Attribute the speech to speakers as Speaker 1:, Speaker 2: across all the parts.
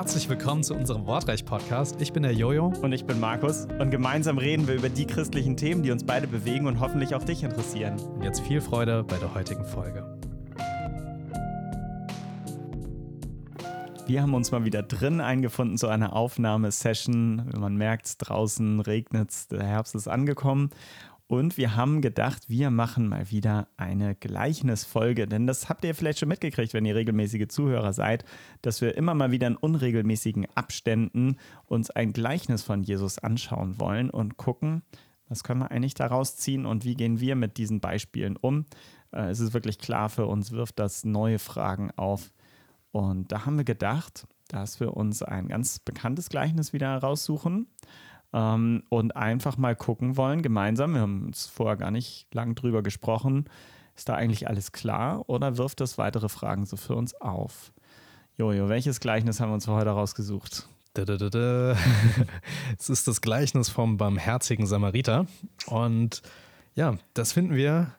Speaker 1: herzlich willkommen zu unserem Wortreich-Podcast. Ich bin der Jojo.
Speaker 2: Und ich bin Markus. Und gemeinsam reden wir über die christlichen Themen, die uns beide bewegen und hoffentlich auch dich interessieren.
Speaker 1: Und jetzt viel Freude bei der heutigen Folge.
Speaker 2: Wir haben uns mal wieder drin eingefunden zu einer Aufnahmesession. Man merkt, draußen regnet der Herbst ist angekommen. Und wir haben gedacht, wir machen mal wieder eine Gleichnisfolge, denn das habt ihr vielleicht schon mitgekriegt, wenn ihr regelmäßige Zuhörer seid, dass wir immer mal wieder in unregelmäßigen Abständen uns ein Gleichnis von Jesus anschauen wollen und gucken, was können wir eigentlich daraus ziehen und wie gehen wir mit diesen Beispielen um. Äh, es ist wirklich klar für uns, wirft das neue Fragen auf. Und da haben wir gedacht, dass wir uns ein ganz bekanntes Gleichnis wieder heraussuchen ähm, und einfach mal gucken wollen, gemeinsam, wir haben uns vorher gar nicht lang drüber gesprochen, ist da eigentlich alles klar oder wirft das weitere Fragen so für uns auf? Jojo, welches Gleichnis haben wir uns für heute rausgesucht?
Speaker 1: Es ist das Gleichnis vom barmherzigen Samariter. Und ja, das finden wir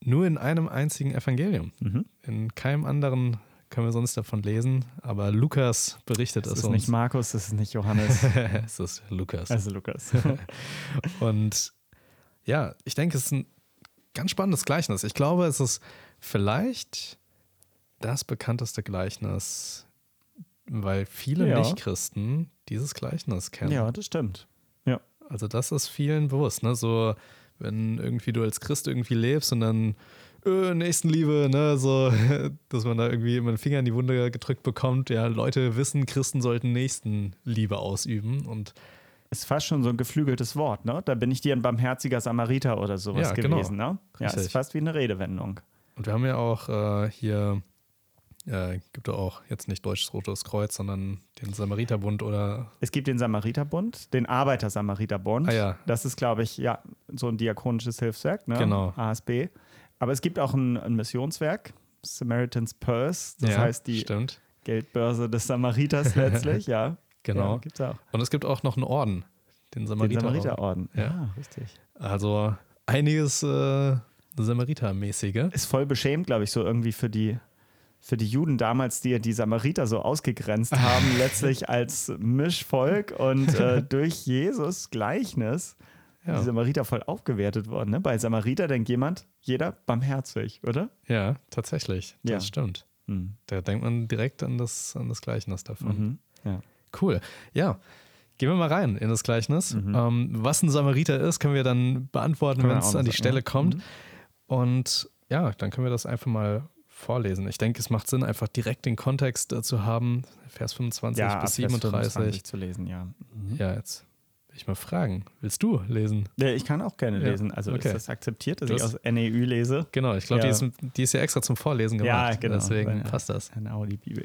Speaker 1: nur in einem einzigen Evangelium. Mhm. In keinem anderen können wir sonst davon lesen, aber Lukas berichtet
Speaker 2: es
Speaker 1: uns.
Speaker 2: Es ist nicht Markus, es ist nicht Johannes.
Speaker 1: es ist Lukas.
Speaker 2: Ist Lukas.
Speaker 1: und ja, ich denke, es ist ein ganz spannendes Gleichnis. Ich glaube, es ist vielleicht das bekannteste Gleichnis, weil viele ja. Nichtchristen dieses Gleichnis kennen.
Speaker 2: Ja, das stimmt. Ja.
Speaker 1: Also das ist vielen bewusst, ne? So, wenn irgendwie du als Christ irgendwie lebst und dann äh, Nächstenliebe, ne, so, dass man da irgendwie immer den Finger in die Wunde gedrückt bekommt. Ja, Leute wissen, Christen sollten Nächstenliebe ausüben und
Speaker 2: ist fast schon so ein geflügeltes Wort, ne? Da bin ich dir ein barmherziger Samariter oder sowas ja, genau. gewesen, ne? Ja, Richtig. ist fast wie eine Redewendung.
Speaker 1: Und wir haben ja auch äh, hier, äh, gibt es auch jetzt nicht Deutsches Rotes Kreuz, sondern den Samariterbund oder.
Speaker 2: Es gibt den Samariterbund, den Arbeiter-Samariterbund.
Speaker 1: Ah, ja.
Speaker 2: Das ist, glaube ich, ja, so ein diakonisches Hilfswerk, ne?
Speaker 1: Genau.
Speaker 2: ASB. Aber es gibt auch ein, ein Missionswerk, Samaritan's Purse, das ja, heißt die
Speaker 1: stimmt.
Speaker 2: Geldbörse des Samariters letztlich, ja.
Speaker 1: Genau.
Speaker 2: Ja, gibt's auch.
Speaker 1: Und es gibt auch noch einen Orden, den Samariterorden.
Speaker 2: Den Samariterorden,
Speaker 1: ja. ja. richtig. Also einiges äh, Samariter-mäßige.
Speaker 2: Ist voll beschämt, glaube ich, so irgendwie für die, für die Juden damals, die die Samariter so ausgegrenzt haben, letztlich als Mischvolk und äh, durch Jesus Gleichnis ja. die Samariter voll aufgewertet worden. Ne? Bei Samariter denkt jemand, jeder barmherzig, oder?
Speaker 1: Ja, tatsächlich. Das ja. stimmt. Mhm. Da denkt man direkt an das, an das Gleichnis davon.
Speaker 2: Mhm. Ja.
Speaker 1: Cool. Ja. Gehen wir mal rein in das Gleichnis. Mhm. Ähm, was ein Samariter ist, können wir dann beantworten, wenn es an die Stelle ja. kommt. Mhm. Und ja, dann können wir das einfach mal vorlesen. Ich denke, es macht Sinn, einfach direkt den Kontext zu haben. Vers 25
Speaker 2: ja,
Speaker 1: bis 37.
Speaker 2: 25 zu lesen, ja.
Speaker 1: Mhm. Ja, jetzt ich mal fragen. Willst du lesen?
Speaker 2: Ja, ich kann auch gerne lesen. Also okay. ist das akzeptiert, dass du ich aus NEU lese?
Speaker 1: Genau, ich glaube, ja. die, die, ist ja extra zum Vorlesen gemacht. Ja, genau. Deswegen eine, passt das.
Speaker 2: Eine Audi-Bibel.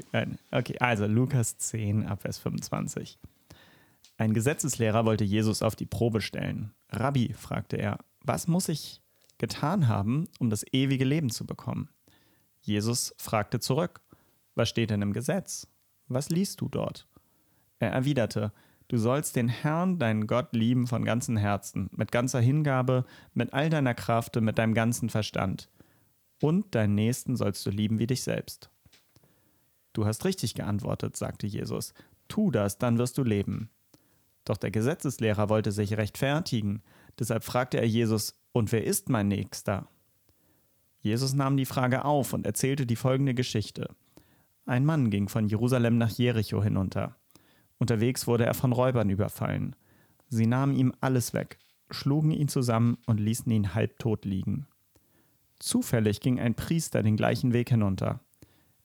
Speaker 2: Okay, also Lukas 10, Abvers 25. Ein Gesetzeslehrer wollte Jesus auf die Probe stellen. Rabbi, fragte er, was muss ich getan haben, um das ewige Leben zu bekommen? Jesus fragte zurück, was steht denn im Gesetz? Was liest du dort? Er erwiderte, Du sollst den Herrn, deinen Gott, lieben von ganzem Herzen, mit ganzer Hingabe, mit all deiner Kraft und mit deinem ganzen Verstand. Und deinen Nächsten sollst du lieben wie dich selbst. Du hast richtig geantwortet, sagte Jesus. Tu das, dann wirst du leben. Doch der Gesetzeslehrer wollte sich rechtfertigen. Deshalb fragte er Jesus, und wer ist mein Nächster? Jesus nahm die Frage auf und erzählte die folgende Geschichte. Ein Mann ging von Jerusalem nach Jericho hinunter. Unterwegs wurde er von Räubern überfallen. Sie nahmen ihm alles weg, schlugen ihn zusammen und ließen ihn halbtot liegen. Zufällig ging ein Priester den gleichen Weg hinunter.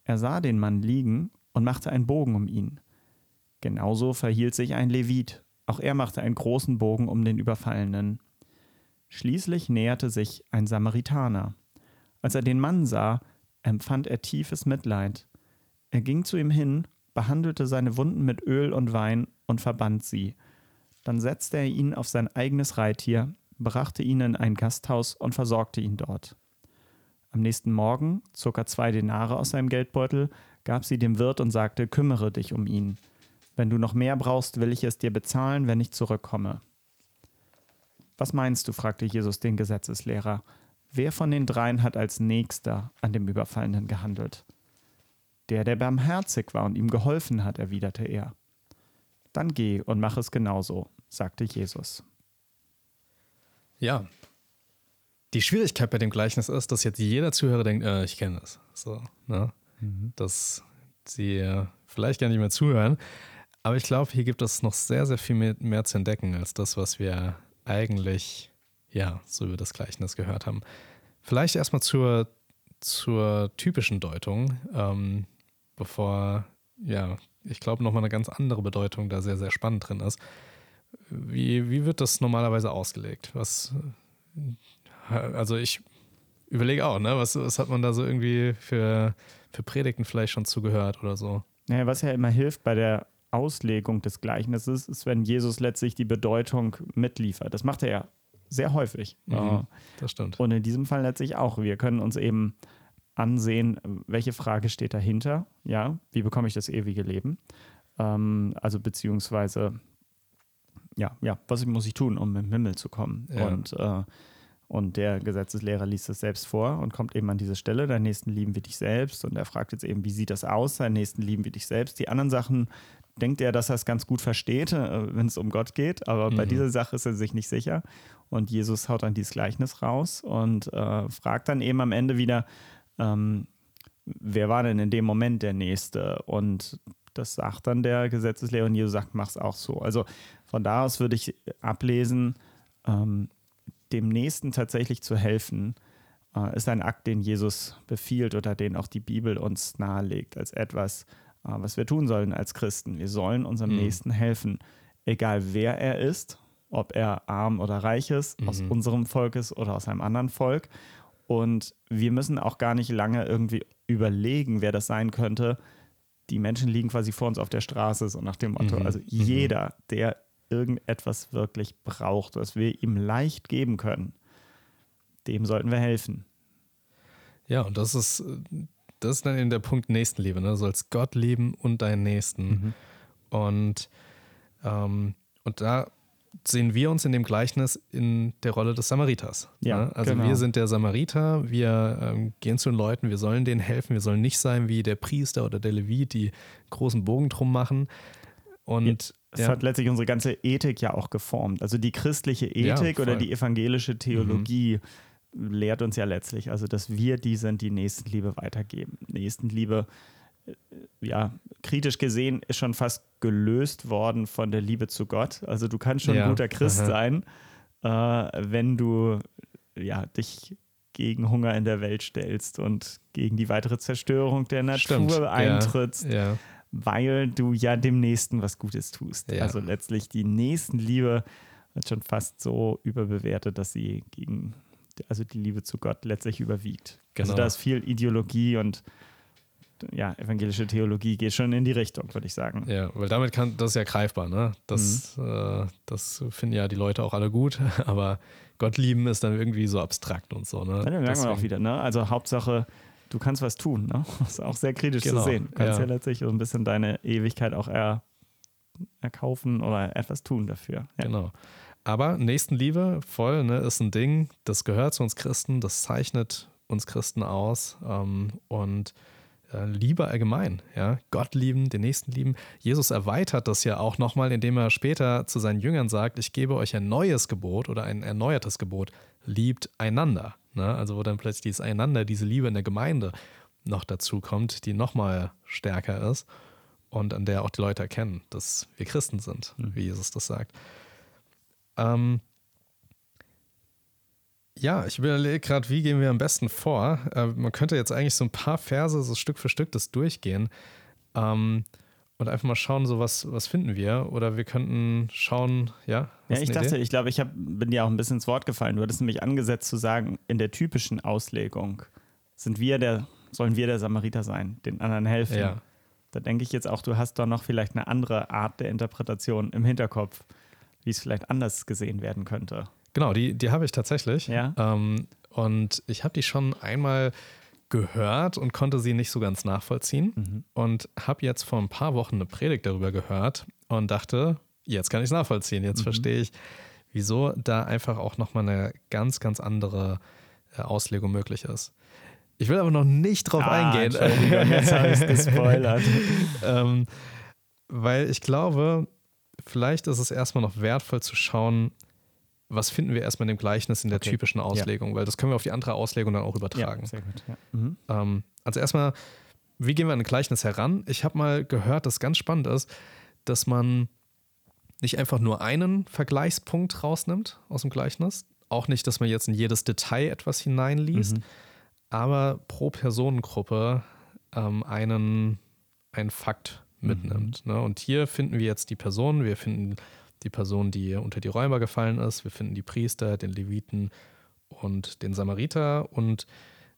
Speaker 2: Er sah den Mann liegen und machte einen Bogen um ihn. Genauso verhielt sich ein Levit, auch er machte einen großen Bogen um den Überfallenen. Schließlich näherte sich ein Samaritaner. Als er den Mann sah, empfand er tiefes Mitleid. Er ging zu ihm hin behandelte seine Wunden mit Öl und Wein und verband sie. Dann setzte er ihn auf sein eigenes Reittier, brachte ihn in ein Gasthaus und versorgte ihn dort. Am nächsten Morgen zog er zwei Denare aus seinem Geldbeutel, gab sie dem Wirt und sagte, kümmere dich um ihn. Wenn du noch mehr brauchst, will ich es dir bezahlen, wenn ich zurückkomme. Was meinst du? fragte Jesus den Gesetzeslehrer. Wer von den dreien hat als Nächster an dem Überfallenen gehandelt? Der, der barmherzig war und ihm geholfen hat, erwiderte er. Dann geh und mach es genauso, sagte Jesus.
Speaker 1: Ja. Die Schwierigkeit bei dem Gleichnis ist, dass jetzt jeder Zuhörer denkt, äh, ich kenne das. So, ne? Mhm. Dass sie äh, vielleicht gar nicht mehr zuhören. Aber ich glaube, hier gibt es noch sehr, sehr viel mehr, mehr, zu entdecken als das, was wir eigentlich, ja, so über das Gleichnis gehört haben. Vielleicht erstmal zur, zur typischen Deutung, ähm, bevor, ja, ich glaube, nochmal eine ganz andere Bedeutung da sehr, sehr spannend drin ist. Wie, wie wird das normalerweise ausgelegt? Was, also ich überlege auch, ne? Was, was hat man da so irgendwie für, für Predigten vielleicht schon zugehört oder so?
Speaker 2: Naja, was ja immer hilft bei der Auslegung des Gleichnisses, ist, wenn Jesus letztlich die Bedeutung mitliefert. Das macht er ja sehr häufig.
Speaker 1: Mhm, das stimmt.
Speaker 2: Und in diesem Fall letztlich auch. Wir können uns eben ansehen, welche Frage steht dahinter. Ja, wie bekomme ich das ewige Leben? Ähm, also beziehungsweise, ja, ja, was muss ich tun, um im Himmel zu kommen? Ja. Und, äh, und der Gesetzeslehrer liest es selbst vor und kommt eben an diese Stelle, deinen Nächsten lieben wir dich selbst. Und er fragt jetzt eben, wie sieht das aus, deinen Nächsten lieben wir dich selbst. Die anderen Sachen denkt er, dass er es ganz gut versteht, äh, wenn es um Gott geht, aber mhm. bei dieser Sache ist er sich nicht sicher. Und Jesus haut dann dieses Gleichnis raus und äh, fragt dann eben am Ende wieder, ähm, wer war denn in dem Moment der Nächste? Und das sagt dann der Gesetzeslehrer und Jesus sagt, mach's auch so. Also von da aus würde ich ablesen, ähm, dem Nächsten tatsächlich zu helfen, äh, ist ein Akt, den Jesus befiehlt oder den auch die Bibel uns nahelegt, als etwas, äh, was wir tun sollen als Christen. Wir sollen unserem mhm. Nächsten helfen, egal wer er ist, ob er arm oder reich ist, mhm. aus unserem Volk ist oder aus einem anderen Volk. Und wir müssen auch gar nicht lange irgendwie überlegen, wer das sein könnte. Die Menschen liegen quasi vor uns auf der Straße, so nach dem Motto. Mhm. Also mhm. jeder, der irgendetwas wirklich braucht, was wir ihm leicht geben können, dem sollten wir helfen.
Speaker 1: Ja, und das ist, das ist dann eben der Punkt Nächstenliebe. Ne? Du sollst Gott lieben und deinen Nächsten. Mhm. Und, ähm, und da sehen wir uns in dem Gleichnis in der Rolle des Samariters. Ja, ne? Also genau. wir sind der Samariter, wir ähm, gehen zu den Leuten, wir sollen denen helfen, wir sollen nicht sein wie der Priester oder der Levit, die großen Bogen drum machen. Und
Speaker 2: es ja. hat letztlich unsere ganze Ethik ja auch geformt. Also die christliche Ethik ja, oder die evangelische Theologie mhm. lehrt uns ja letztlich, also dass wir die sind, die Nächstenliebe weitergeben. Nächstenliebe ja, kritisch gesehen ist schon fast gelöst worden von der Liebe zu Gott. Also du kannst schon ja. ein guter Christ Aha. sein, äh, wenn du ja, dich gegen Hunger in der Welt stellst und gegen die weitere Zerstörung der Natur Stimmt. eintrittst, ja. Ja. weil du ja dem Nächsten was Gutes tust. Also letztlich die Nächstenliebe wird schon fast so überbewertet, dass sie gegen also die Liebe zu Gott letztlich überwiegt. Also genau. Also da ist viel Ideologie und ja, evangelische Theologie geht schon in die Richtung, würde ich sagen.
Speaker 1: Ja, weil damit kann, das ist ja greifbar, ne? Das, mhm. äh, das finden ja die Leute auch alle gut, aber Gott lieben ist dann irgendwie so abstrakt und so, ne?
Speaker 2: Dann merken wir auch wieder, ne? Also Hauptsache, du kannst was tun, ne? Das ist auch sehr kritisch genau. zu sehen. Du kannst ja. ja letztlich so ein bisschen deine Ewigkeit auch er, erkaufen oder etwas tun dafür.
Speaker 1: Ja. Genau. Aber Nächstenliebe, voll, ne, ist ein Ding, das gehört zu uns Christen, das zeichnet uns Christen aus ähm, und Liebe allgemein, ja, Gott lieben, den Nächsten lieben. Jesus erweitert das ja auch nochmal, indem er später zu seinen Jüngern sagt, ich gebe euch ein neues Gebot oder ein erneuertes Gebot, liebt einander. Ne? Also wo dann plötzlich dieses Einander, diese Liebe in der Gemeinde noch dazu kommt, die nochmal stärker ist und an der auch die Leute erkennen, dass wir Christen sind, mhm. wie Jesus das sagt. Ähm, ja, ich überlege gerade, wie gehen wir am besten vor. Äh, man könnte jetzt eigentlich so ein paar Verse so Stück für Stück das durchgehen ähm, und einfach mal schauen, so was, was finden wir. Oder wir könnten schauen, ja.
Speaker 2: Ja, ich dachte, Idee? ich glaube, ich hab, bin dir auch ein bisschen ins Wort gefallen. Du hattest nämlich angesetzt zu sagen, in der typischen Auslegung sind wir der, sollen wir der Samariter sein, den anderen helfen. Ja. Da denke ich jetzt auch, du hast doch noch vielleicht eine andere Art der Interpretation im Hinterkopf, wie es vielleicht anders gesehen werden könnte.
Speaker 1: Genau, die, die habe ich tatsächlich. Ja. Ähm, und ich habe die schon einmal gehört und konnte sie nicht so ganz nachvollziehen. Mhm. Und habe jetzt vor ein paar Wochen eine Predigt darüber gehört und dachte, jetzt kann ich es nachvollziehen. Jetzt mhm. verstehe ich, wieso da einfach auch nochmal eine ganz, ganz andere äh, Auslegung möglich ist. Ich will aber noch nicht drauf ah, eingehen.
Speaker 2: Jetzt habe ich es gespoilert.
Speaker 1: ähm, weil ich glaube, vielleicht ist es erstmal noch wertvoll zu schauen, was finden wir erstmal in dem Gleichnis in der okay. typischen Auslegung, ja. weil das können wir auf die andere Auslegung dann auch übertragen. Ja, sehr gut. Ja. Mhm. Ähm, also erstmal, wie gehen wir an ein Gleichnis heran? Ich habe mal gehört, dass ganz spannend ist, dass man nicht einfach nur einen Vergleichspunkt rausnimmt aus dem Gleichnis, auch nicht, dass man jetzt in jedes Detail etwas hineinliest, mhm. aber pro Personengruppe ähm, einen, einen Fakt mitnimmt. Mhm. Ne? Und hier finden wir jetzt die Person, wir finden die Person, die unter die Räuber gefallen ist, wir finden die Priester, den Leviten und den Samariter und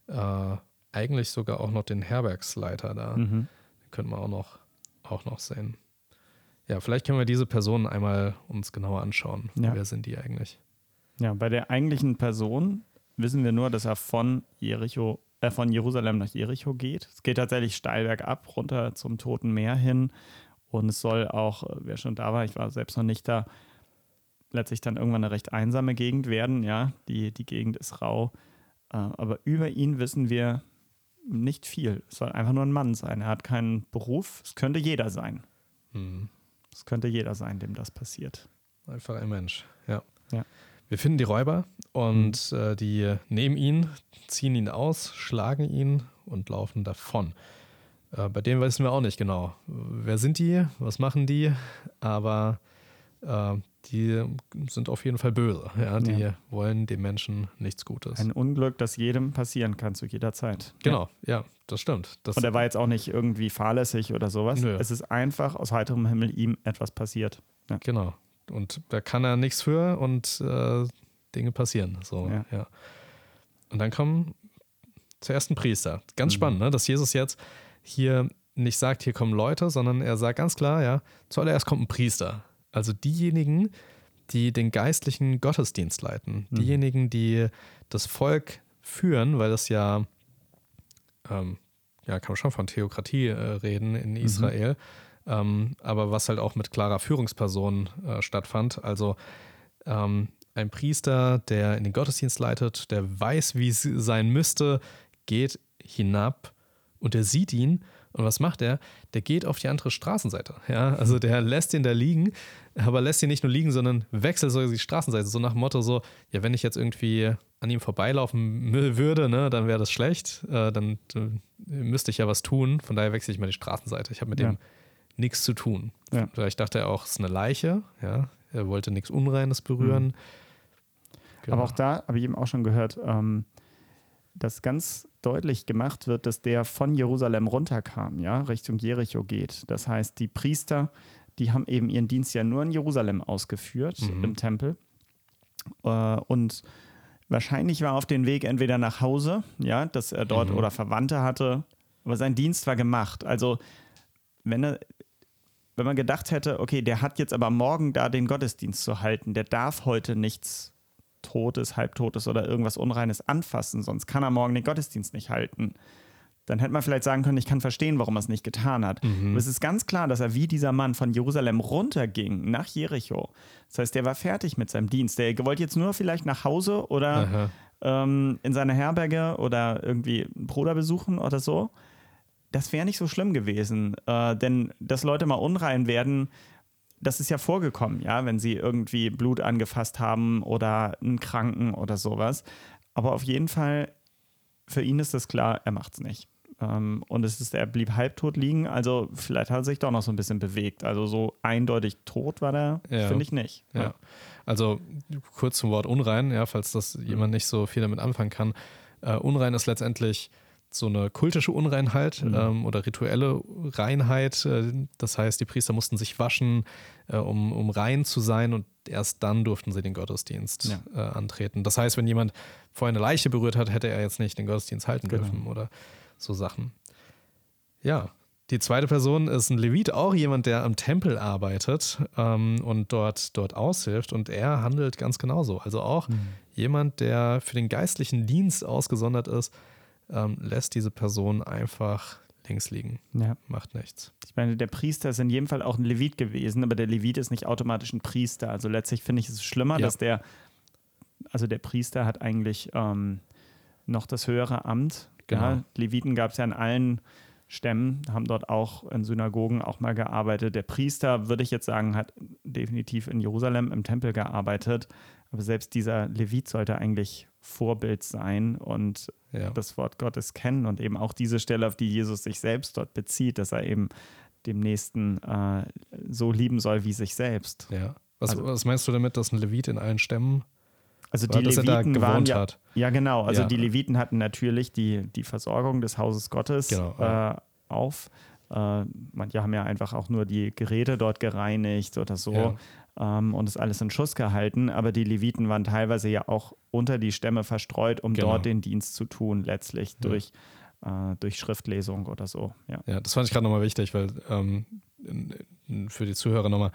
Speaker 1: äh, eigentlich sogar auch noch den Herbergsleiter da. Mhm. Den könnten wir auch noch, auch noch sehen. Ja, vielleicht können wir diese Personen einmal uns genauer anschauen. Ja. Wer sind die eigentlich?
Speaker 2: Ja, bei der eigentlichen Person wissen wir nur, dass er von Jericho, äh, von Jerusalem nach Jericho geht. Es geht tatsächlich steil bergab, runter zum Toten Meer hin. Und es soll auch, äh, wer schon da war, ich war selbst noch nicht da, letztlich dann irgendwann eine recht einsame Gegend werden. Ja, die, die Gegend ist rau. Äh, aber über ihn wissen wir nicht viel. Es soll einfach nur ein Mann sein. Er hat keinen Beruf. Es könnte jeder sein. Hm. Es könnte jeder sein, dem das passiert.
Speaker 1: Einfach ein Mensch, ja. ja. Wir finden die Räuber und mhm. äh, die nehmen ihn, ziehen ihn aus, schlagen ihn und laufen davon. Äh, bei denen wissen wir auch nicht genau, wer sind die, was machen die, aber äh, die sind auf jeden Fall böse. Ja? Die ja. wollen dem Menschen nichts Gutes.
Speaker 2: Ein Unglück, das jedem passieren kann zu jeder Zeit.
Speaker 1: Genau, ja, ja das stimmt. Das
Speaker 2: und er war jetzt auch nicht irgendwie fahrlässig oder sowas. Nö. Es ist einfach aus heiterem Himmel ihm etwas passiert.
Speaker 1: Ja. Genau, und da kann er nichts für und äh, Dinge passieren. So, ja. ja. Und dann kommen zur ersten Priester. Ganz mhm. spannend, ne? dass Jesus jetzt hier nicht sagt, hier kommen Leute, sondern er sagt ganz klar, ja, zuallererst kommt ein Priester. Also diejenigen, die den geistlichen Gottesdienst leiten, mhm. diejenigen, die das Volk führen, weil das ja, ähm, ja, kann man schon von Theokratie äh, reden in mhm. Israel. Mhm ähm, aber was halt auch mit klarer Führungsperson äh, stattfand. Also ähm, ein Priester, der in den Gottesdienst leitet, der weiß, wie es sein müsste, geht hinab und er sieht ihn. Und was macht er? Der geht auf die andere Straßenseite. Ja, also der lässt ihn da liegen, aber lässt ihn nicht nur liegen, sondern wechselt sogar die Straßenseite. So nach dem Motto: so, ja, wenn ich jetzt irgendwie an ihm vorbeilaufen würde, ne, dann wäre das schlecht. Äh, dann äh, müsste ich ja was tun. Von daher wechsle ich mal die Straßenseite. Ich habe mit ja. dem nichts zu tun. Ja. Vielleicht dachte er auch, es ist eine Leiche, ja. Er wollte nichts Unreines berühren. Mhm.
Speaker 2: Genau. Aber auch da habe ich eben auch schon gehört, ähm, dass ganz deutlich gemacht wird, dass der von Jerusalem runterkam, ja, Richtung Jericho geht. Das heißt, die Priester, die haben eben ihren Dienst ja nur in Jerusalem ausgeführt, mhm. im Tempel. Äh, und wahrscheinlich war auf dem Weg entweder nach Hause, ja, dass er dort mhm. oder Verwandte hatte, aber sein Dienst war gemacht. Also, wenn er wenn man gedacht hätte, okay, der hat jetzt aber morgen da den Gottesdienst zu halten, der darf heute nichts Totes, Halbtotes oder irgendwas Unreines anfassen, sonst kann er morgen den Gottesdienst nicht halten. Dann hätte man vielleicht sagen können, ich kann verstehen, warum er es nicht getan hat. Mhm. Aber es ist ganz klar, dass er wie dieser Mann von Jerusalem runterging nach Jericho. Das heißt, der war fertig mit seinem Dienst. Der wollte jetzt nur vielleicht nach Hause oder ähm, in seine Herberge oder irgendwie einen Bruder besuchen oder so das wäre nicht so schlimm gewesen. Äh, denn dass Leute mal unrein werden, das ist ja vorgekommen, ja, wenn sie irgendwie Blut angefasst haben oder einen Kranken oder sowas. Aber auf jeden Fall, für ihn ist das klar, er macht es nicht. Ähm, und es ist, er blieb halbtot liegen, also vielleicht hat er sich doch noch so ein bisschen bewegt. Also so eindeutig tot war der, ja. finde ich nicht.
Speaker 1: Ja. ja. Also kurz zum Wort unrein, ja, falls das jemand nicht so viel damit anfangen kann. Uh, unrein ist letztendlich so eine kultische Unreinheit mhm. ähm, oder rituelle Reinheit. Äh, das heißt, die Priester mussten sich waschen, äh, um, um rein zu sein und erst dann durften sie den Gottesdienst ja. äh, antreten. Das heißt, wenn jemand vorher eine Leiche berührt hat, hätte er jetzt nicht den Gottesdienst halten genau. dürfen oder so Sachen. Ja, die zweite Person ist ein Levit, auch jemand, der am Tempel arbeitet ähm, und dort, dort aushilft. Und er handelt ganz genauso. Also auch mhm. jemand, der für den geistlichen Dienst ausgesondert ist ähm, lässt diese Person einfach links liegen. Ja. Macht nichts.
Speaker 2: Ich meine, der Priester ist in jedem Fall auch ein Levit gewesen, aber der Levit ist nicht automatisch ein Priester. Also letztlich finde ich es schlimmer, ja. dass der, also der Priester hat eigentlich ähm, noch das höhere Amt Genau. Ja, Leviten gab es ja in allen Stämmen, haben dort auch in Synagogen auch mal gearbeitet. Der Priester, würde ich jetzt sagen, hat definitiv in Jerusalem im Tempel gearbeitet. Aber selbst dieser Levit sollte eigentlich Vorbild sein und ja. das Wort Gottes kennen und eben auch diese Stelle, auf die Jesus sich selbst dort bezieht, dass er eben dem Nächsten äh, so lieben soll wie sich selbst.
Speaker 1: Ja. Was, also, was meinst du damit, dass ein Levit in allen Stämmen
Speaker 2: also die Leviten waren ja, hat. ja genau, also ja. die Leviten hatten natürlich die, die Versorgung des Hauses Gottes genau, ja. äh, auf. Äh, manche haben ja einfach auch nur die Geräte dort gereinigt oder so ähm, und das alles in Schuss gehalten, aber die Leviten waren teilweise ja auch unter die Stämme verstreut, um genau. dort den Dienst zu tun, letztlich durch, äh, durch Schriftlesung oder so. Ja,
Speaker 1: ja das fand ich gerade nochmal wichtig, weil ähm, für die Zuhörer nochmal,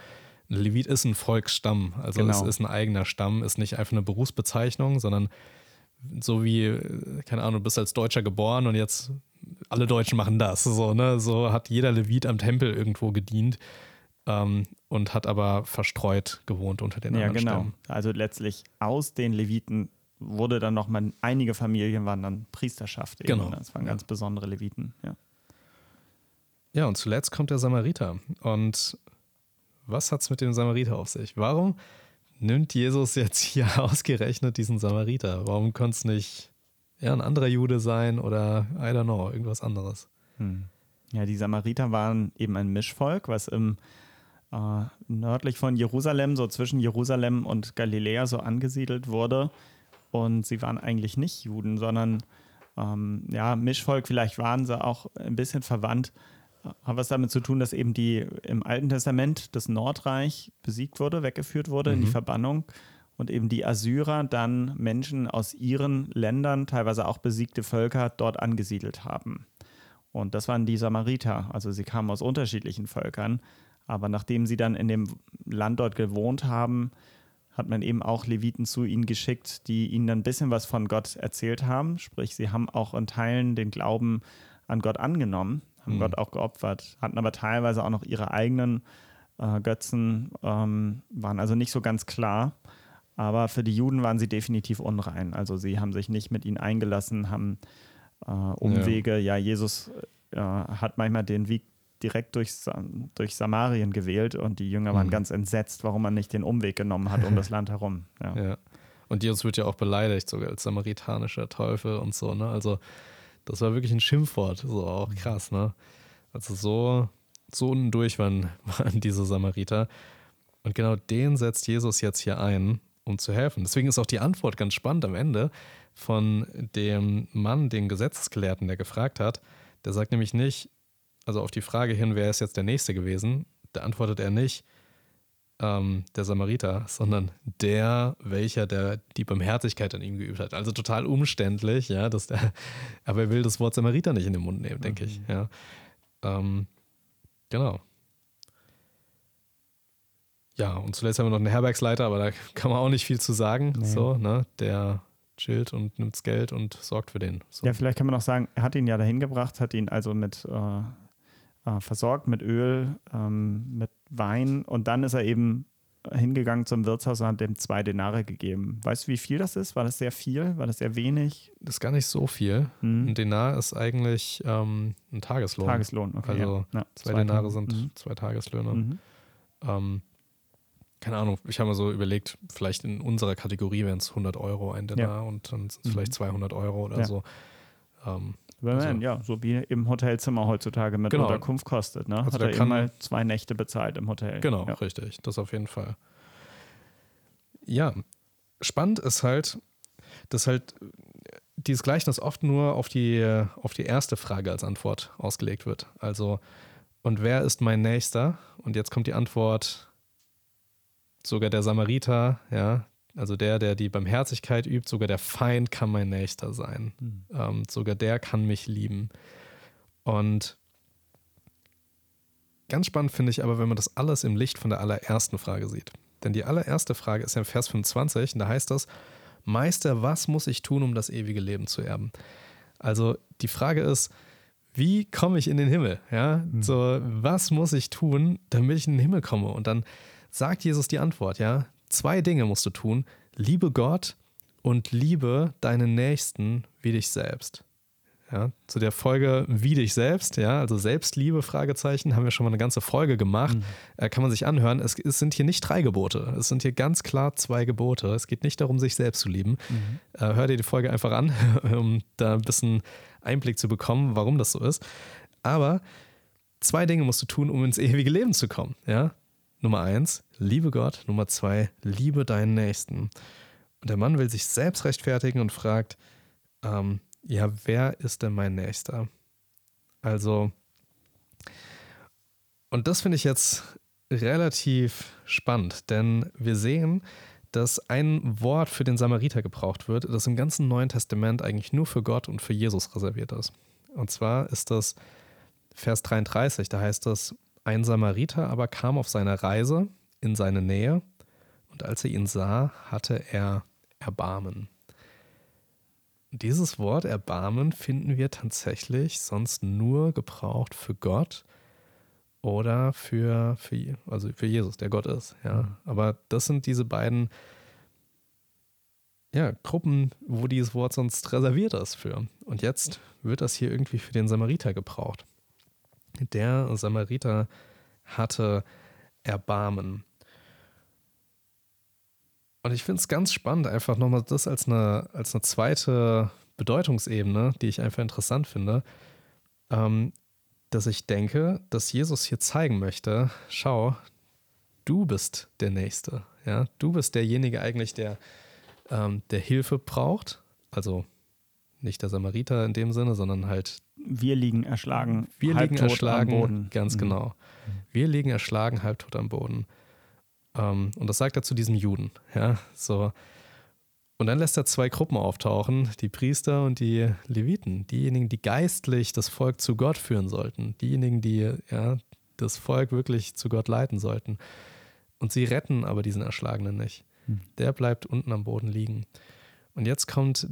Speaker 1: Levit ist ein Volksstamm, also genau. es ist ein eigener Stamm, ist nicht einfach eine Berufsbezeichnung, sondern so wie, keine Ahnung, du bist als Deutscher geboren und jetzt alle Deutschen machen das. So, ne? so hat jeder Levit am Tempel irgendwo gedient ähm, und hat aber verstreut gewohnt unter den ja, anderen genau. Stämmen.
Speaker 2: Also letztlich aus den Leviten wurde dann nochmal, einige Familien waren dann Priesterschaft. Eben, genau. Ne? Das waren ja. ganz besondere Leviten, ja.
Speaker 1: Ja, und zuletzt kommt der Samariter. Und was hat es mit dem Samariter auf sich? Warum nimmt Jesus jetzt hier ausgerechnet diesen Samariter? Warum könnte es nicht ja, ein anderer Jude sein oder, I don't know, irgendwas anderes? Hm.
Speaker 2: Ja, die Samariter waren eben ein Mischvolk, was im äh, nördlich von Jerusalem, so zwischen Jerusalem und Galiläa so angesiedelt wurde. Und sie waren eigentlich nicht Juden, sondern ähm, ja, Mischvolk, vielleicht waren sie auch ein bisschen verwandt hat was damit zu tun, dass eben die im Alten Testament das Nordreich besiegt wurde, weggeführt wurde mhm. in die mhm. Verbannung und eben die Assyrer dann Menschen aus ihren Ländern, teilweise auch besiegte Völker, dort angesiedelt haben. Und das waren die Samariter. Also sie kamen aus unterschiedlichen Völkern. Aber nachdem sie dann in dem Land dort gewohnt haben, hat man eben auch Leviten zu ihnen geschickt, die ihnen dann ein bisschen was von Gott erzählt haben. Sprich, sie haben auch in Teilen den Glauben an Gott angenommen haben mhm. Gott auch geopfert, hatten aber teilweise auch noch ihre eigenen äh, Götzen, ähm, waren also nicht so ganz klar. Aber für die Juden waren sie definitiv unrein. Also sie haben sich nicht mit ihnen eingelassen, haben äh, Umwege. Ja, ja Jesus äh, hat manchmal den Weg direkt durch, durch Samarien gewählt und die Jünger waren mhm. ganz entsetzt, warum man nicht den Umweg genommen hat um das Land herum. Ja.
Speaker 1: ja. Und Jesus wird ja auch beleidigt, sogar als samaritanischer Teufel und so. Ne? Also das war wirklich ein Schimpfwort, so auch mhm. krass, ne? Also so, so undurch waren, waren diese Samariter. Und genau den setzt Jesus jetzt hier ein, um zu helfen. Deswegen ist auch die Antwort ganz spannend am Ende von dem Mann, den Gesetzesgelehrten, der gefragt hat. Der sagt nämlich nicht, also auf die Frage hin, wer ist jetzt der Nächste gewesen, da antwortet er nicht, ähm, der Samariter, sondern der, welcher der die Barmherzigkeit an ihm geübt hat. Also total umständlich, ja, dass der, aber er will das Wort Samariter nicht in den Mund nehmen, denke mhm. ich. Ja. Ähm, genau. Ja, und zuletzt haben wir noch einen Herbergsleiter, aber da kann man auch nicht viel zu sagen. Nee. So, ne? Der chillt und nimmt das Geld und sorgt für den. So.
Speaker 2: Ja, vielleicht kann man auch sagen, er hat ihn ja dahin gebracht, hat ihn also mit äh, äh, versorgt mit Öl, ähm, mit Wein und dann ist er eben hingegangen zum Wirtshaus und hat dem zwei Denare gegeben. Weißt du, wie viel das ist? War das sehr viel? War das sehr wenig?
Speaker 1: Das ist gar nicht so viel. Mhm. Ein Denar ist eigentlich ähm, ein Tageslohn.
Speaker 2: Tageslohn, okay.
Speaker 1: Also ja. zwei, zwei Denare sind mhm. zwei Tageslöhne. Mhm. Ähm, keine Ahnung, ich habe mir so überlegt, vielleicht in unserer Kategorie wären es 100 Euro ein Denar ja. und dann sind es vielleicht 200 mhm. Euro oder ja. so.
Speaker 2: Ähm, also, ja, so wie im Hotelzimmer heutzutage mit genau. Unterkunft kostet. Ne? Also Hat er kann mal zwei Nächte bezahlt im Hotel.
Speaker 1: Genau,
Speaker 2: ja.
Speaker 1: richtig. Das auf jeden Fall. Ja, spannend ist halt, dass halt dieses Gleichnis oft nur auf die, auf die erste Frage als Antwort ausgelegt wird. Also, und wer ist mein Nächster? Und jetzt kommt die Antwort, sogar der Samariter, ja, also der, der die Barmherzigkeit übt, sogar der Feind kann mein Nächster sein. Mhm. Ähm, sogar der kann mich lieben. Und ganz spannend finde ich aber, wenn man das alles im Licht von der allerersten Frage sieht. Denn die allererste Frage ist ja im Vers 25, und da heißt das, Meister, was muss ich tun, um das ewige Leben zu erben? Also die Frage ist, wie komme ich in den Himmel? Ja, mhm. so, was muss ich tun, damit ich in den Himmel komme? Und dann sagt Jesus die Antwort, ja, Zwei Dinge musst du tun. Liebe Gott und liebe deinen Nächsten wie dich selbst. Ja, zu der Folge Wie dich selbst, ja, also Selbstliebe, Fragezeichen, haben wir schon mal eine ganze Folge gemacht. Mhm. Äh, kann man sich anhören. Es, es, sind hier nicht drei Gebote. Es sind hier ganz klar zwei Gebote. Es geht nicht darum, sich selbst zu lieben. Mhm. Äh, hör dir die Folge einfach an, um da ein bisschen Einblick zu bekommen, warum das so ist. Aber zwei Dinge musst du tun, um ins ewige Leben zu kommen. Ja? Nummer eins, liebe Gott. Nummer zwei, liebe deinen Nächsten. Und der Mann will sich selbst rechtfertigen und fragt, ähm, ja, wer ist denn mein Nächster? Also, und das finde ich jetzt relativ spannend, denn wir sehen, dass ein Wort für den Samariter gebraucht wird, das im ganzen Neuen Testament eigentlich nur für Gott und für Jesus reserviert ist. Und zwar ist das Vers 33, da heißt es, ein Samariter aber kam auf seiner Reise in seine Nähe und als er ihn sah, hatte er Erbarmen. Dieses Wort Erbarmen finden wir tatsächlich sonst nur gebraucht für Gott oder für, für, also für Jesus, der Gott ist. Ja. Mhm. Aber das sind diese beiden ja, Gruppen, wo dieses Wort sonst reserviert ist für. Und jetzt wird das hier irgendwie für den Samariter gebraucht. Der Samariter hatte Erbarmen. Und ich finde es ganz spannend, einfach nochmal das als eine, als eine zweite Bedeutungsebene, die ich einfach interessant finde, ähm, dass ich denke, dass Jesus hier zeigen möchte, schau, du bist der Nächste. Ja? Du bist derjenige eigentlich, der, ähm, der Hilfe braucht. Also nicht der Samariter in dem Sinne, sondern halt.
Speaker 2: Wir liegen erschlagen.
Speaker 1: Wir liegen erschlagen. Am Boden. Ganz mhm. genau. Wir liegen erschlagen, halbtot am Boden. Ähm, und das sagt er zu diesem Juden. Ja, so. Und dann lässt er zwei Gruppen auftauchen, die Priester und die Leviten, diejenigen, die geistlich das Volk zu Gott führen sollten, diejenigen, die ja, das Volk wirklich zu Gott leiten sollten. Und sie retten aber diesen Erschlagenen nicht. Hm. Der bleibt unten am Boden liegen. Und jetzt kommt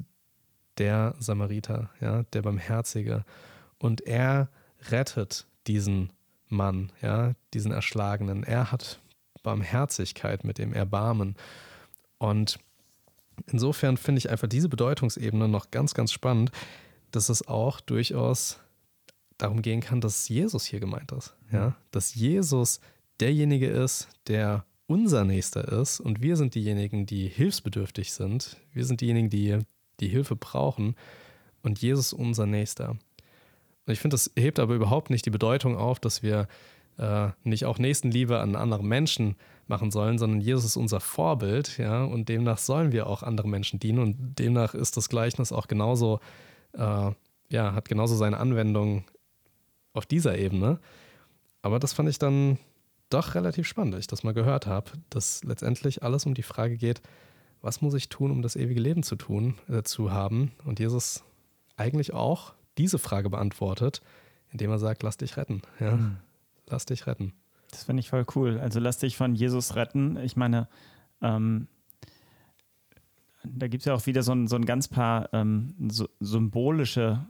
Speaker 1: der Samariter, ja, der Barmherzige, und er rettet diesen Mann, ja, diesen Erschlagenen. Er hat Barmherzigkeit, mit dem Erbarmen. Und insofern finde ich einfach diese Bedeutungsebene noch ganz, ganz spannend, dass es auch durchaus darum gehen kann, dass Jesus hier gemeint ist. Ja? Dass Jesus derjenige ist, der unser Nächster ist und wir sind diejenigen, die hilfsbedürftig sind. Wir sind diejenigen, die die Hilfe brauchen und Jesus unser Nächster. Und ich finde, das hebt aber überhaupt nicht die Bedeutung auf, dass wir äh, nicht auch Nächstenliebe an anderen Menschen machen sollen, sondern Jesus ist unser Vorbild, ja, und demnach sollen wir auch anderen Menschen dienen und demnach ist das Gleichnis auch genauso, äh, ja, hat genauso seine Anwendung auf dieser Ebene. Aber das fand ich dann doch relativ spannend, dass ich das mal gehört habe, dass letztendlich alles um die Frage geht, was muss ich tun, um das ewige Leben zu tun, äh, zu haben? Und Jesus eigentlich auch diese Frage beantwortet, indem er sagt, lass dich retten. Ja? Mhm. Lass dich retten.
Speaker 2: Das finde ich voll cool. Also lass dich von Jesus retten. Ich meine, ähm, da gibt es ja auch wieder so ein, so ein ganz paar ähm, so, symbolische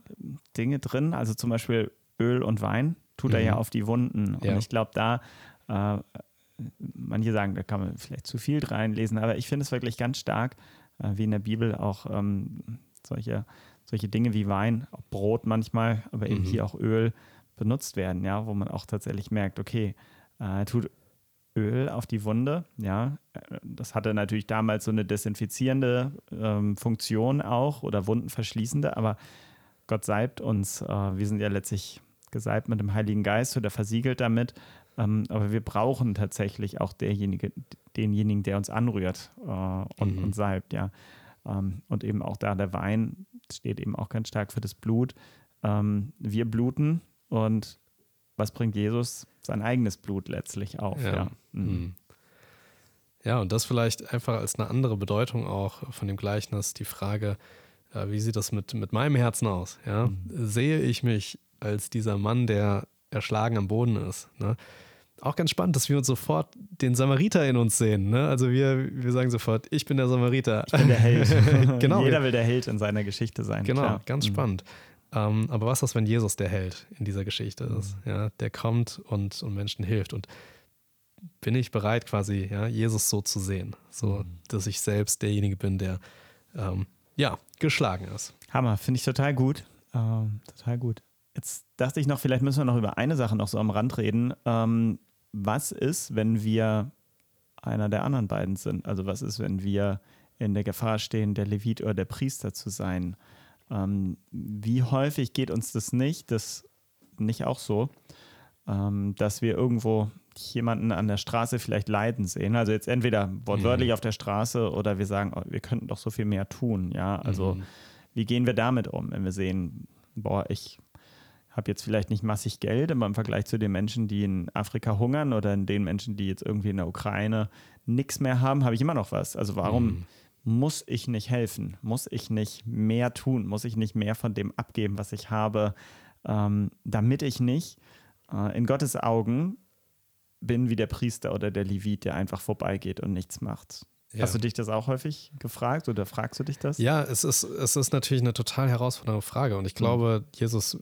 Speaker 2: Dinge drin. Also zum Beispiel Öl und Wein tut mhm. er ja auf die Wunden. Und ja. ich glaube, da, äh, manche sagen, da kann man vielleicht zu viel reinlesen, aber ich finde es wirklich ganz stark, äh, wie in der Bibel auch ähm, solche, solche Dinge wie Wein, Brot manchmal, aber eben mhm. hier auch Öl benutzt werden, ja, wo man auch tatsächlich merkt, okay, äh, tut Öl auf die Wunde, ja, das hatte natürlich damals so eine desinfizierende ähm, Funktion auch oder wundenverschließende, aber Gott salbt uns, äh, wir sind ja letztlich gesalbt mit dem Heiligen Geist oder versiegelt damit, ähm, aber wir brauchen tatsächlich auch derjenige, denjenigen, der uns anrührt äh, und, mhm. und salbt, ja. Ähm, und eben auch da der Wein steht eben auch ganz stark für das Blut. Ähm, wir bluten, und was bringt Jesus? Sein eigenes Blut letztlich auf. Ja, ja. Mhm.
Speaker 1: mhm. ja und das vielleicht einfach als eine andere Bedeutung auch von dem Gleichnis, die Frage, äh, wie sieht das mit, mit meinem Herzen aus? Ja? Mhm. Sehe ich mich als dieser Mann, der erschlagen am Boden ist? Ne? Auch ganz spannend, dass wir uns sofort den Samariter in uns sehen. Ne? Also wir, wir sagen sofort, ich bin der Samariter.
Speaker 2: Ich bin der Held. genau. Jeder will der Held in seiner Geschichte sein.
Speaker 1: Genau, klar. ganz mhm. spannend. Ähm, aber was ist, wenn Jesus der Held in dieser Geschichte ist? Mhm. Ja, der kommt und, und Menschen hilft. Und bin ich bereit, quasi ja, Jesus so zu sehen, so mhm. dass ich selbst derjenige bin, der ähm, ja geschlagen ist.
Speaker 2: Hammer, finde ich total gut. Ähm, total gut. Jetzt dachte ich noch, vielleicht müssen wir noch über eine Sache noch so am Rand reden. Ähm, was ist, wenn wir einer der anderen beiden sind? Also was ist, wenn wir in der Gefahr stehen, der Levit oder der Priester zu sein? Ähm, wie häufig geht uns das nicht? Das nicht auch so, ähm, dass wir irgendwo jemanden an der Straße vielleicht leiden sehen. Also jetzt entweder wortwörtlich mhm. auf der Straße oder wir sagen, oh, wir könnten doch so viel mehr tun. Ja, also mhm. wie gehen wir damit um, wenn wir sehen, boah, ich habe jetzt vielleicht nicht massig Geld, aber im Vergleich zu den Menschen, die in Afrika hungern oder in den Menschen, die jetzt irgendwie in der Ukraine nichts mehr haben, habe ich immer noch was. Also warum mhm. muss ich nicht helfen? Muss ich nicht mehr tun? Muss ich nicht mehr von dem abgeben, was ich habe, ähm, damit ich nicht äh, in Gottes Augen bin wie der Priester oder der Levit, der einfach vorbeigeht und nichts macht. Ja. Hast du dich das auch häufig gefragt oder fragst du dich das?
Speaker 1: Ja, es ist, es ist natürlich eine total herausfordernde Frage und ich glaube, mhm. Jesus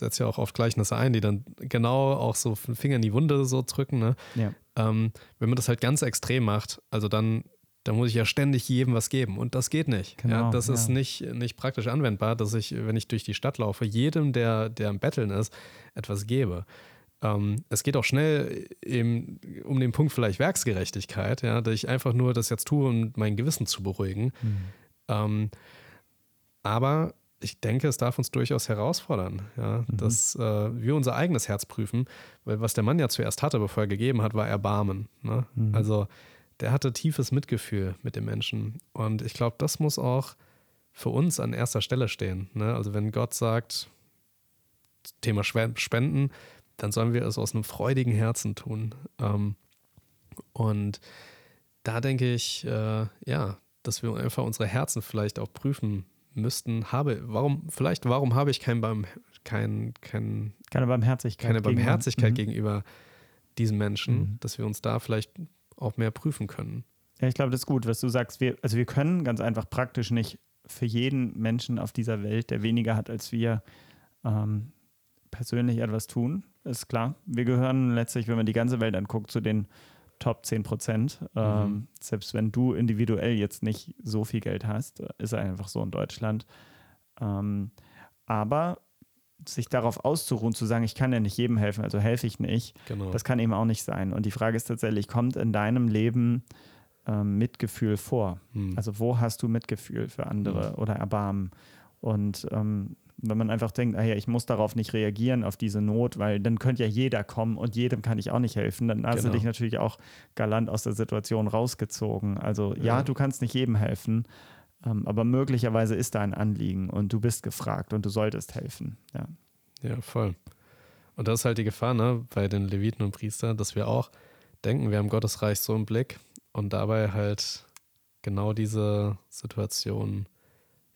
Speaker 1: setzt ja auch oft Gleichnisse ein, die dann genau auch so den Finger in die Wunde so drücken. Ne? Ja. Ähm, wenn man das halt ganz extrem macht, also dann, dann muss ich ja ständig jedem was geben und das geht nicht. Genau, ja, das ja. ist nicht, nicht praktisch anwendbar, dass ich, wenn ich durch die Stadt laufe, jedem, der, der am Betteln ist, etwas gebe. Ähm, es geht auch schnell eben um den Punkt vielleicht Werksgerechtigkeit, ja, dass ich einfach nur das jetzt tue, um mein Gewissen zu beruhigen. Mhm. Ähm, aber ich denke, es darf uns durchaus herausfordern, ja, mhm. dass äh, wir unser eigenes Herz prüfen, weil was der Mann ja zuerst hatte, bevor er gegeben hat, war Erbarmen. Ne? Mhm. Also der hatte tiefes Mitgefühl mit den Menschen. Und ich glaube, das muss auch für uns an erster Stelle stehen. Ne? Also wenn Gott sagt, Thema Spenden, dann sollen wir es aus einem freudigen Herzen tun. Ähm, und da denke ich, äh, ja, dass wir einfach unsere Herzen vielleicht auch prüfen müssten, habe, warum, vielleicht, warum habe ich kein, Beim, kein, kein,
Speaker 2: keine Barmherzigkeit,
Speaker 1: keine Barmherzigkeit gegenüber, gegenüber diesen Menschen, mhm. dass wir uns da vielleicht auch mehr prüfen können.
Speaker 2: Ja, ich glaube, das ist gut, was du sagst. Wir, also wir können ganz einfach praktisch nicht für jeden Menschen auf dieser Welt, der weniger hat als wir, ähm, persönlich etwas tun. Ist klar. Wir gehören letztlich, wenn man die ganze Welt anguckt, zu den Top 10 Prozent. Mhm. Ähm, selbst wenn du individuell jetzt nicht so viel Geld hast, ist einfach so in Deutschland. Ähm, aber sich darauf auszuruhen, zu sagen, ich kann ja nicht jedem helfen, also helfe ich nicht, genau. das kann eben auch nicht sein. Und die Frage ist tatsächlich, kommt in deinem Leben ähm, Mitgefühl vor? Mhm. Also wo hast du Mitgefühl für andere mhm. oder Erbarmen? Und ähm, wenn man einfach denkt, ah ja, ich muss darauf nicht reagieren, auf diese Not, weil dann könnte ja jeder kommen und jedem kann ich auch nicht helfen. Dann hast genau. du dich natürlich auch galant aus der Situation rausgezogen. Also ja, ja du kannst nicht jedem helfen, ähm, aber möglicherweise ist da ein Anliegen und du bist gefragt und du solltest helfen. Ja,
Speaker 1: ja voll. Und das ist halt die Gefahr ne, bei den Leviten und Priestern, dass wir auch denken, wir haben Gottes Reich so im Blick und dabei halt genau diese Situation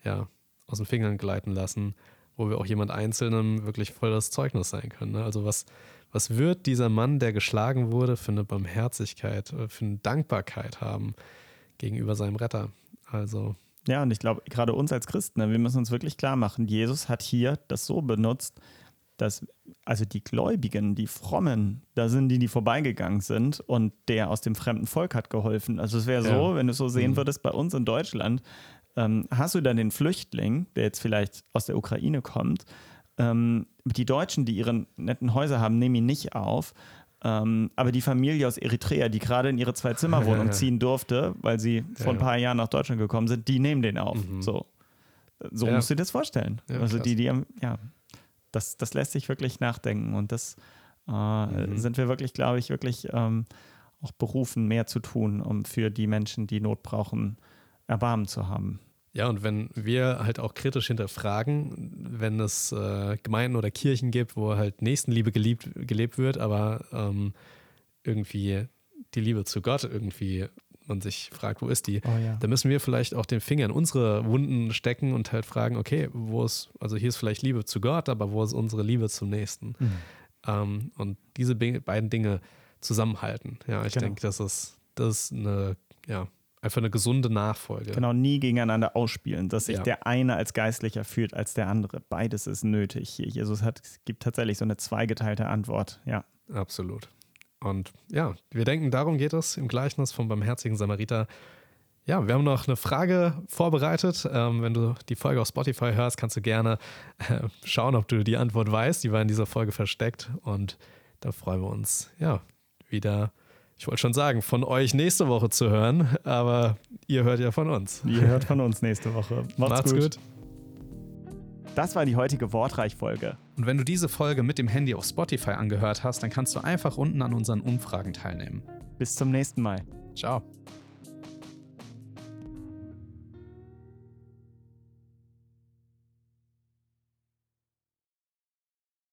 Speaker 1: ja, aus den Fingern gleiten lassen wo wir auch jemand Einzelnem wirklich voll das Zeugnis sein können. Ne? Also was, was wird dieser Mann, der geschlagen wurde, für eine Barmherzigkeit, äh, für eine Dankbarkeit haben gegenüber seinem Retter? Also
Speaker 2: ja, und ich glaube, gerade uns als Christen, ne, wir müssen uns wirklich klar machen, Jesus hat hier das so benutzt, dass also die Gläubigen, die Frommen, da sind die, die vorbeigegangen sind und der aus dem fremden Volk hat geholfen. Also es wäre so, ja. wenn du es so sehen mhm. würdest, bei uns in Deutschland, ähm, hast du dann den Flüchtling, der jetzt vielleicht aus der Ukraine kommt, ähm, die Deutschen, die ihre netten Häuser haben, nehmen ihn nicht auf. Ähm, aber die Familie aus Eritrea, die gerade in ihre Zwei-Zimmer-Wohnung ziehen durfte, weil sie vor ein paar Jahren nach Deutschland gekommen sind, die nehmen den auf. Mhm. So, so ja. musst du dir das vorstellen. Ja, also die, die haben, ja, das, das lässt sich wirklich nachdenken und das äh, mhm. sind wir wirklich, glaube ich, wirklich ähm, auch berufen, mehr zu tun, um für die Menschen, die Not brauchen, Erbarmen zu haben.
Speaker 1: Ja, und wenn wir halt auch kritisch hinterfragen, wenn es äh, Gemeinden oder Kirchen gibt, wo halt Nächstenliebe geliebt, gelebt wird, aber ähm, irgendwie die Liebe zu Gott irgendwie man sich fragt, wo ist die, oh, ja. dann müssen wir vielleicht auch den Finger in unsere Wunden stecken und halt fragen, okay, wo ist, also hier ist vielleicht Liebe zu Gott, aber wo ist unsere Liebe zum Nächsten? Mhm. Ähm, und diese beiden Dinge zusammenhalten. Ja, ich genau. denke, das ist, das ist eine, ja, Einfach eine gesunde Nachfolge.
Speaker 2: Genau, nie gegeneinander ausspielen, dass sich ja. der eine als geistlicher fühlt als der andere. Beides ist nötig. Jesus hat, gibt tatsächlich so eine zweigeteilte Antwort. Ja.
Speaker 1: Absolut. Und ja, wir denken, darum geht es im Gleichnis vom barmherzigen Samariter. Ja, wir haben noch eine Frage vorbereitet. Ähm, wenn du die Folge auf Spotify hörst, kannst du gerne äh, schauen, ob du die Antwort weißt. Die war in dieser Folge versteckt und da freuen wir uns, ja, wieder, ich wollte schon sagen, von euch nächste Woche zu hören, aber ihr hört ja von uns.
Speaker 2: Ihr hört von uns nächste Woche.
Speaker 1: Macht's, Macht's gut. gut.
Speaker 2: Das war die heutige Wortreich-Folge.
Speaker 1: Und wenn du diese Folge mit dem Handy auf Spotify angehört hast, dann kannst du einfach unten an unseren Umfragen teilnehmen.
Speaker 2: Bis zum nächsten Mal.
Speaker 1: Ciao.